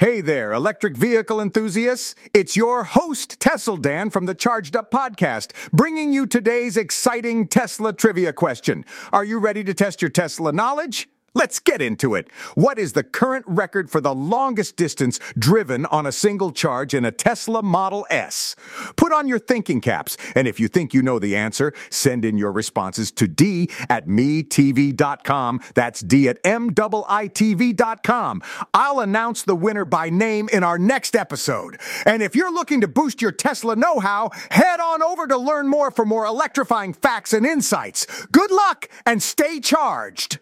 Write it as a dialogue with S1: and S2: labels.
S1: Hey there, electric vehicle enthusiasts. It's your host, TeslDan from the Charged Up Podcast, bringing you today's exciting Tesla trivia question. Are you ready to test your Tesla knowledge? Let's get into it. What is the current record for the longest distance driven on a single charge in a Tesla Model S? Put on your thinking caps, and if you think you know the answer, send in your responses to D at metv.com. That's D at M-I-T-V.com. I'll announce the winner by name in our next episode. And if you're looking to boost your Tesla know-how, head on over to learn more for more electrifying facts and insights. Good luck and stay charged.